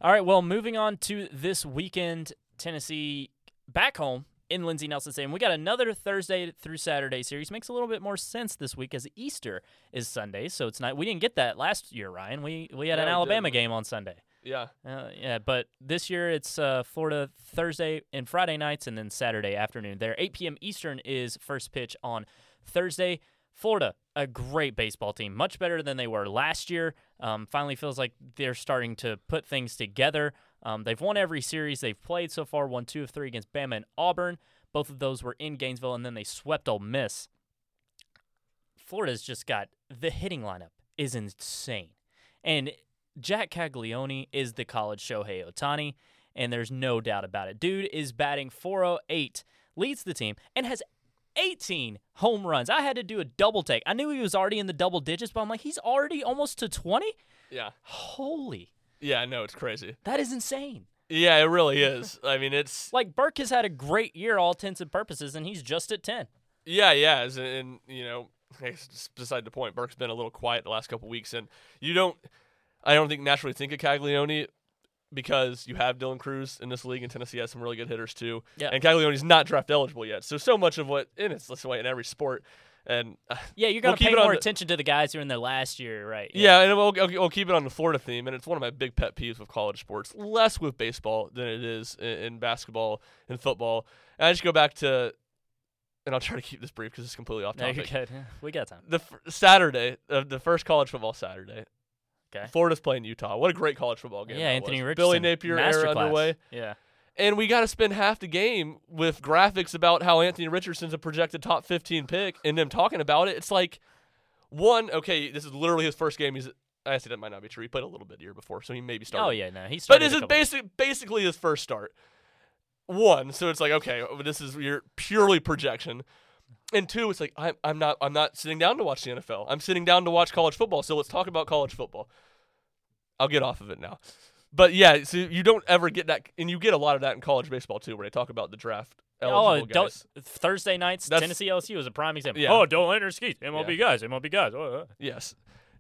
All right. Well, moving on to this weekend, Tennessee back home in Lindsey Nelson Stadium. We got another Thursday through Saturday series. Makes a little bit more sense this week as Easter is Sunday, so it's not. We didn't get that last year, Ryan. We we had No, an Alabama didn't. game on Sunday. Yeah. Uh, yeah, but this year it's uh, Florida Thursday and Friday nights, and then Saturday afternoon. There, 8 p.m. Eastern is first pitch on Thursday. Florida, a great baseball team, much better than they were last year. Um, finally, feels like they're starting to put things together. Um, they've won every series they've played so far. Won two of three against Bama and Auburn. Both of those were in Gainesville, and then they swept Ole Miss. Florida's just got the hitting lineup is insane, and Jac Caglianone is the college Shohei Ohtani, and there's no doubt about it. Dude is batting 408, leads the team, and has 18 home runs. I had to do a double take. I knew he was already in the double digits, but I'm like, he's already almost to 20? Yeah. Holy, Yeah. No, it's crazy. that is insane. Yeah, it really is. I mean, it's (laughs) Like, Burke has had a great year, all intents and purposes, and he's just at 10. Yeah, yeah, in, and you know, beside the point. Burke's been a little quiet the last couple weeks, and you don't, I don't think naturally think of Caglianone because you have Dylan Crews in this league, and Tennessee has some really good hitters too. Yeah. and Caglianone's not draft eligible yet, so so much of what in it's this way in every sport, and uh, Yeah, you're We'll to keep pay more the- attention to the guys who are in their last year, right? yeah, and we'll, we'll we'll keep it on the Florida theme, and it's one of my big pet peeves with college sports, less with baseball than it is in, in basketball and football. And I just go back to, and I'll try to keep this brief because it's completely off No, topic. you're good. Yeah, we got time. the f- Saturday, uh, the first college football Saturday. Okay. Florida's playing Utah. What a great college football game! Yeah, Anthony was. Richardson. Billy Napier era underway, Yeah. And we got to spend half the game with graphics about how Anthony Richardson's a projected top 15 pick, and them talking about it. It's like one, okay, this is literally his first game. He's I say that might not be true. He played a little bit year before, so he maybe started. Oh, yeah, no. He started. But this is basic, basically his first start. One, so it's like okay, oh, this is your purely projection, and two, it's like I'm I'm not I'm not sitting down to watch the NFL. I'm sitting down to watch college football. So let's talk about college football. I'll get off of it now, but yeah, so you don't ever get that, and you get a lot of that in college baseball too, where they talk about the draft eligible Oh, don't, guys. Thursday nights, That's- Tennessee LSU is a prime example. Yeah. Oh, don't let her ski. MLB guys, MLB guys. Oh, uh. Yes.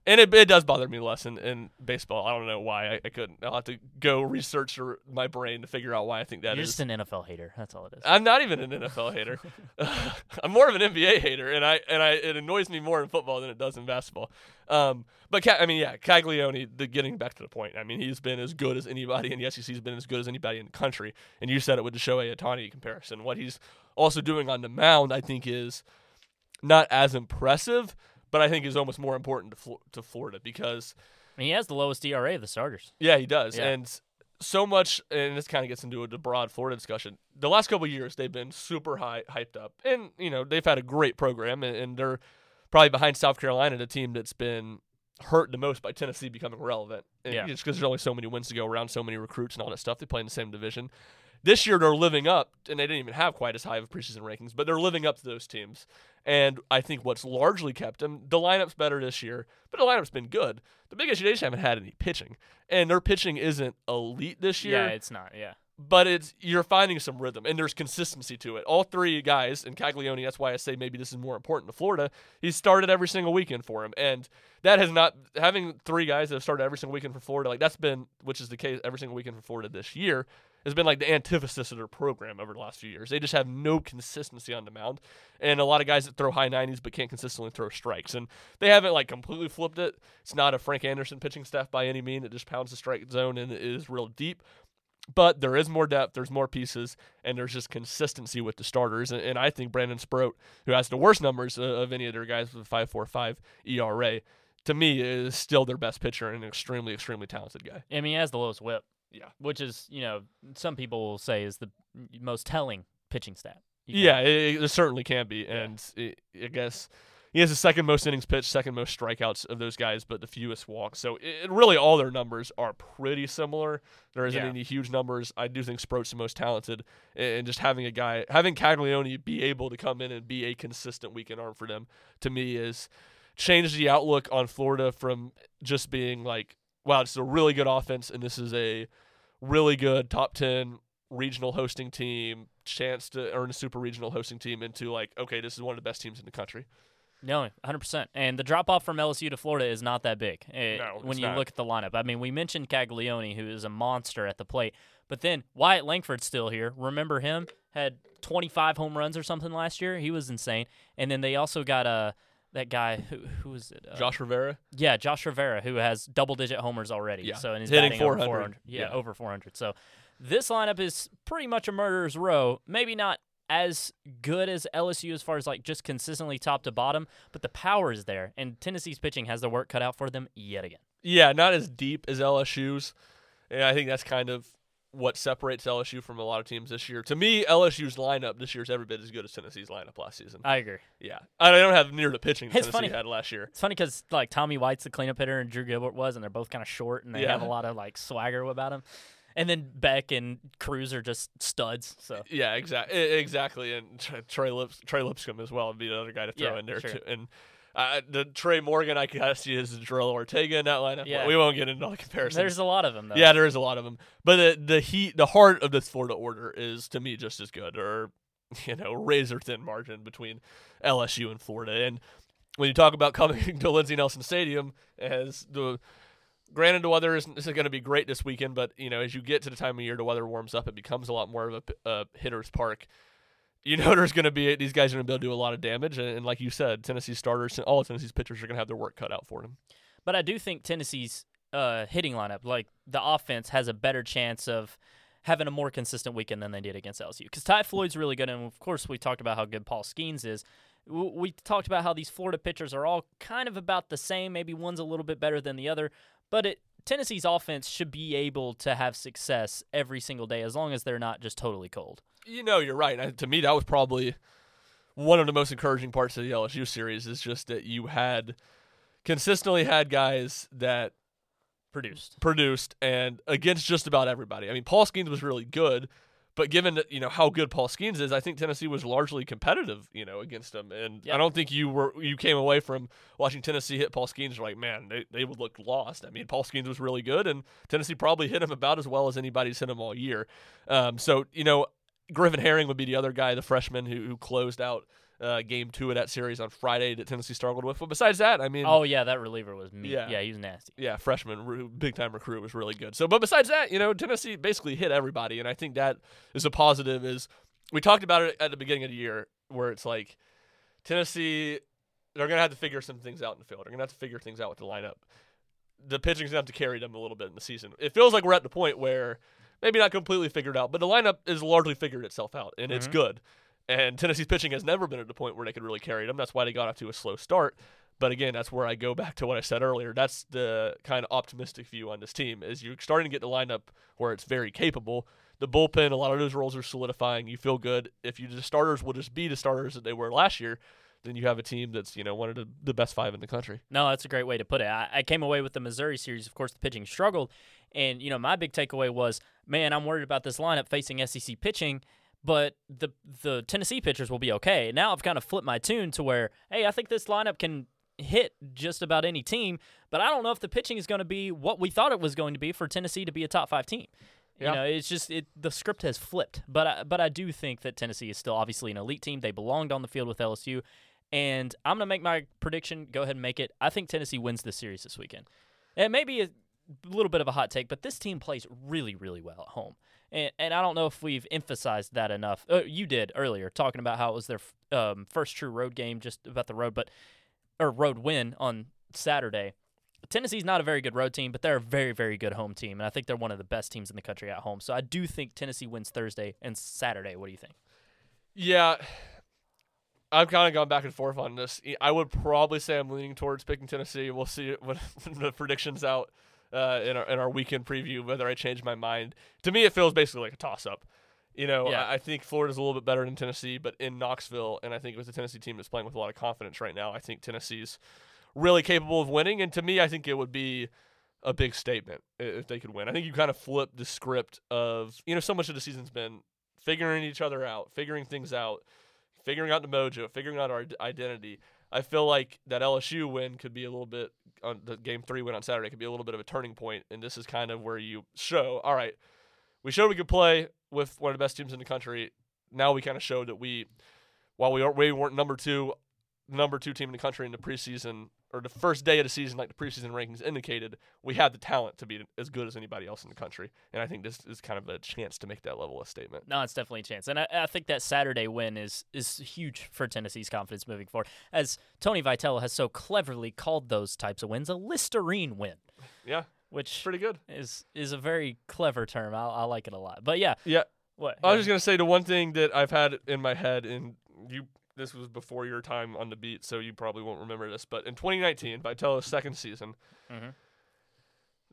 And it, it does bother me less in, in baseball. I don't know why I, I couldn't. I'll have to go research my brain to figure out why I think that You're is. just an NFL hater. That's all it is. I'm not even an NFL hater. (laughs) (laughs) I'm more of an NBA hater, and I and I it annoys me more in football than it does in basketball. Um, but Ca- I mean, yeah, Caglianone. The getting back to the point. I mean, he's been as good as anybody in the SEC. He's been as good as anybody in the country. And you said it with the Shohei Ohtani comparison. What he's also doing on the mound, I think, is not as impressive, but I think is almost more important to Flo- to Florida because And he has the lowest ERA of the starters. yeah, he does. Yeah. And so much, and this kind of gets into a, broad Florida discussion. The last couple of years, they've been super high, hyped up, and you know they've had a great program, and, and they're probably behind South Carolina, the team that's been hurt the most by Tennessee becoming relevant. And Yeah. Just because there's only so many wins to go around, so many recruits and all that stuff. They play in the same division. This year they're living up, and they didn't even have quite as high of preseason rankings, but they're living up to those teams. And I think what's largely kept them, the lineup's better this year, but the lineup's been good. The big issue they just haven't had any pitching, and their pitching isn't elite this year Yeah, it's not. Yeah. but it's you're finding some rhythm and there's consistency to it. All three guys and Caglianone, that's why I say maybe this is more important to Florida. He started every single weekend for him, and that has not having three guys that have started every single weekend for Florida. Like that's been, which is the case every single weekend for Florida this year, has been like the antithesis of their program over the last few years. They just have no consistency on the mound, and a lot of guys that throw high 90s but can't consistently throw strikes, and they haven't like completely flipped it. It's not a Frank Anderson pitching staff by any mean. It just pounds the strike zone and is real deep but there is more depth, there's more pieces, and there's just consistency with the starters. And, and I think Brandon Sproat, who has the worst numbers uh, of any of their guys with a 5.45 ERA, to me is still their best pitcher and an extremely, extremely talented guy. I mean, he has the lowest whip. Yeah. Which is, you know, some people will say is the most telling pitching stat. Yeah, it, it certainly can be, Yeah. and it, I guess he has the second most innings pitched, second most strikeouts of those guys, but the fewest walks. So it, really, all their numbers are pretty similar. There isn't Yeah. any huge numbers. I do think Sproat's the most talented, and just having a guy, having Caglianone be able to come in and be a consistent weekend arm for them, to me is changed the outlook on Florida from just being like, wow, this is a really good offense, and this is a really good top ten regional hosting team, chance to earn a super regional hosting team into like, okay, this is one of the best teams in the country. No, 100%. And the drop off from LSU to Florida is not that big eh, No, when you not. look at the lineup. I mean, we mentioned Caglianone, who is a monster at the plate, but then Wyatt Langford's still here. Remember him? Had 25 home runs or something last year. He was insane. And then they also got uh, that guy, who, who was it? Uh, Josh Rivera, Yeah, Josh Rivera, who has double digit homers already. Yeah, So and he's hitting over 400. 400. Yeah, Yeah. over 400. So this lineup is pretty much a murderer's row. Maybe not as good as LSU as far as like just consistently top to bottom, but the power is there, and Tennessee's pitching has their work cut out for them yet again. yeah, not as deep as LSU's. And I think that's kind of what separates LSU from a lot of teams this year. To me, LSU's lineup this year is every bit as good as Tennessee's lineup last season. I agree. yeah, I don't have near the pitching that It's Tennessee funny. had last year. It's funny because like Tommy White's the cleanup hitter and Drew Gilbert was, and they're both kind of short and they have a lot of like swagger about them. And then Beck and Crews are just studs. So Yeah, exactly, exactly, and Trey Lips, Trey Lipscomb as well would be another guy to throw Yeah, in there sure. too. And uh, the Trey Morgan, I see as Jorel Ortega in that lineup. Yeah. we won't get into all the comparisons. there's a lot of them though. Yeah, there is a lot of them. But the the heat, the heart of this Florida order is to me just as good, or (laughs) you know, razor thin margin between LSU and Florida. And when you talk about coming (laughs) to Lindsey Nelson Stadium, as the granted the weather isn't, isn't going to be great this weekend, but you know, as you get to the time of year the weather warms up, it becomes a lot more of a hitter's park. You know, (laughs) there's going to be these guys are going to be able to do a lot of damage, and, and like you said, Tennessee starters, all of Tennessee's pitchers are going to have their work cut out for them. But I do think Tennessee's uh, hitting lineup, like the offense, has a better chance of having a more consistent weekend than they did against LSU. Because Ty Floyd's really good, and of course we talked about how good Paul Skenes is. We talked about how these Florida pitchers are all kind of about the same. Maybe one's a little bit better than the other, but it, Tennessee's offense should be able to have success every single day as long as they're not just totally cold. You know, you're right. I, to me, that was probably one of the most encouraging parts of the LSU series is just that you had consistently had guys that Produced. produced and against just about everybody. I mean, Paul Skenes was really good, but given that, you know how good Paul Skenes is, I think Tennessee was largely competitive, you know, against him. And Yeah. I don't think you were you came away from watching Tennessee hit Paul Skenes like, man, they, they would look lost. I mean, Paul Skenes was really good, and Tennessee probably hit him about as well as anybody's hit him all year. Um, so you know, Griffin Herring would be the other guy, the freshman who, who closed out uh, game two of that series on Friday that Tennessee struggled with. But besides that, I mean, Oh yeah, that reliever was mean. Yeah. Yeah, he was nasty. yeah, freshman, big time recruit was really good. So, but besides that, you know, Tennessee basically hit everybody, and I think that is a positive. Is we talked about it at the beginning of the year, where it's like Tennessee, they're gonna have to figure some things out in the field. They're gonna have to figure things out with the lineup. The pitching's gonna have to carry them a little bit in the season. It feels like we're at the point where maybe not completely figured out, but the lineup is largely figured itself out, and it's Mhm. good. And Tennessee's pitching has never been at the point where they could really carry them. That's why they got off to a slow start. But again, that's where I go back to what I said earlier. That's the kind of optimistic view on this team is you're starting to get the lineup where it's very capable. The bullpen, a lot of those roles are solidifying. You feel good. If you the starters will just be the starters that they were last year, then you have a team that's you know one of the, the best five in the country. No, that's a great way to put it. I, I came away with the Missouri series. Of course, the pitching struggled, and you know my big takeaway was, man, I'm worried about this lineup facing SEC pitching, but the the Tennessee pitchers will be okay. Now I've kind of flipped my tune to where, hey, I think this lineup can hit just about any team, but I don't know if the pitching is going to be what we thought it was going to be for Tennessee to be a top five team. Yeah. You know, it's just it, the script has flipped. But I, but I do think that Tennessee is still obviously an elite team. They belonged on the field with LSU, and I'm gonna make my prediction. Go ahead and make it. I think Tennessee wins this series this weekend. It may be a little bit of a hot take, but this team plays really really well at home. And, and I don't know if we've emphasized that enough. Uh, you did earlier, talking about how it was their um, first true road game, just about the road, but or road win on Saturday. Tennessee's not a very good road team, but they're a very, very good home team, and I think they're one of the best teams in the country at home. So I do think Tennessee wins Thursday and Saturday. What do you think? Yeah, I've kind of gone back and forth on this. I would probably say I'm leaning towards picking Tennessee. We'll see (laughs) when the predictions out uh, in our in our weekend preview whether I change my mind. To me, it feels basically like a toss up. You know, Yeah. I, I think Florida's a little bit better than Tennessee, but in Knoxville, and I think with the Tennessee team that's playing with a lot of confidence right now, I think Tennessee's really capable of winning. And to me, I think it would be a big statement if they could win. I think you kind of flip the script of you know so much of the season's been figuring each other out, figuring things out, figuring out the mojo, figuring out our identity. I feel like that LSU win could be a little bit on the game three win on Saturday could be a little bit of a turning point, and this is kind of where you show, all right, we showed we could play with one of the best teams in the country. Now we kind of showed that we, while we, are, we weren't number two, number two team in the country in the preseason or the first day of the season, like the preseason rankings indicated, we had the talent to be as good as anybody else in the country. And I think this is kind of a chance to make that level of statement. No, it's definitely a chance, and I, I think that Saturday win is is huge for Tennessee's confidence moving forward. As Tony Vitello has so cleverly called those types of wins a Listerine win, Yeah, which pretty good. is is a very clever term. I, I like it a lot. But yeah, Yeah, what? I was just gonna say the one thing that I've had in my head, and you, this was before your time on the beat, so you probably won't remember this. But in 2019, Vitello's second season, Mhm.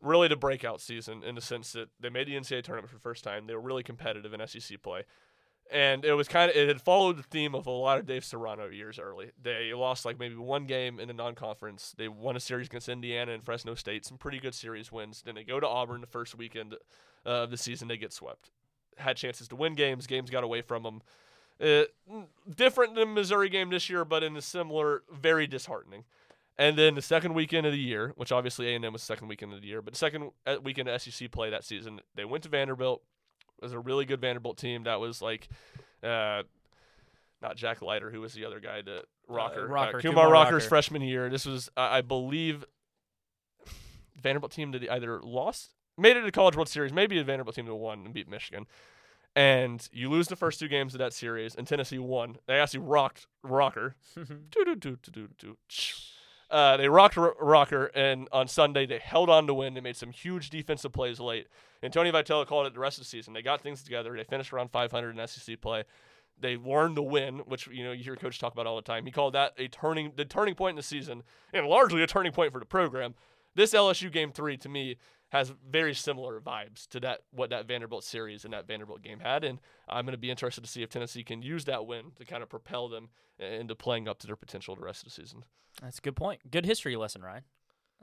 really the breakout season in the sense that they made the NCAA tournament for the first time. They were really competitive in SEC play, and it was kind of it had followed the theme of a lot of Dave Serrano years early. They lost like maybe one game in the non-conference. They won a series against Indiana and Fresno State, some pretty good series wins. Then they go to Auburn the first weekend uh, of the season. They get swept. Had chances to win games. Games got away from them. Uh, different than Missouri game this year, but in a similar, very disheartening. And then the second weekend of the year, which obviously A&M was the second weekend of the year, but the second uh, weekend of SEC play that season, they went to Vanderbilt. It was a really good Vanderbilt team. That was like, uh, not Jack Leiter, who was the other guy, the Rocker, uh, Rocker, Kumar, Kumar Rocker's Rocker. freshman year. This was, I I believe, Vanderbilt team that either lost, made it to College World Series, maybe a Vanderbilt team that won and beat Michigan. And you lose the first two games of that series, and Tennessee won. They actually rocked Rocker. (laughs) Uh, they rocked R- Rocker, and on Sunday they held on to win. They made some huge defensive plays late, and Tony Vitello called it the rest of the season. They got things together. They finished around 500 in SEC play. They learned to win, which you know you hear coach talk about all the time. He called that a turning, the turning point in the season, and largely a turning point for the program. This LSU game three to me has very similar vibes to that what that Vanderbilt series and that Vanderbilt game had, and I'm going to be interested to see if Tennessee can use that win to kind of propel them into playing up to their potential the rest of the season. That's a good point. Good history lesson, Ryan.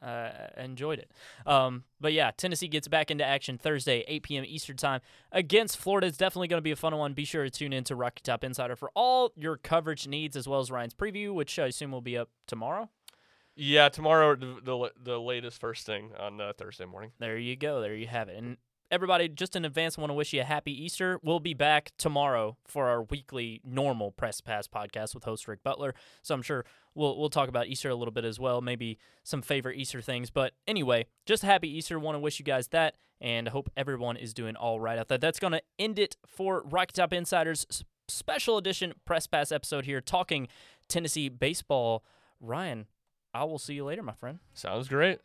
Uh, enjoyed it. Um, but yeah, Tennessee gets back into action Thursday, 8 p.m. Eastern Time against Florida. It's definitely going to be a fun one. Be sure to tune in to Rocky Top Insider for all your coverage needs, as well as Ryan's preview, which I assume will be up tomorrow. Yeah, tomorrow the the, the latest first thing on uh, Thursday morning. There you go. There you have it. And everybody, just in advance, want to wish you a happy Easter. We'll be back tomorrow for our weekly normal Press Pass podcast with host Ric Butler. So I'm sure we'll we'll talk about Easter a little bit as well, maybe some favorite Easter things. But anyway, just happy Easter. Want to wish you guys that, and I hope everyone is doing all right out there. That's gonna end it for Rocky Top Insiders special edition Press Pass episode here, talking Tennessee baseball. Ryan, I will see you later, my friend. Sounds great.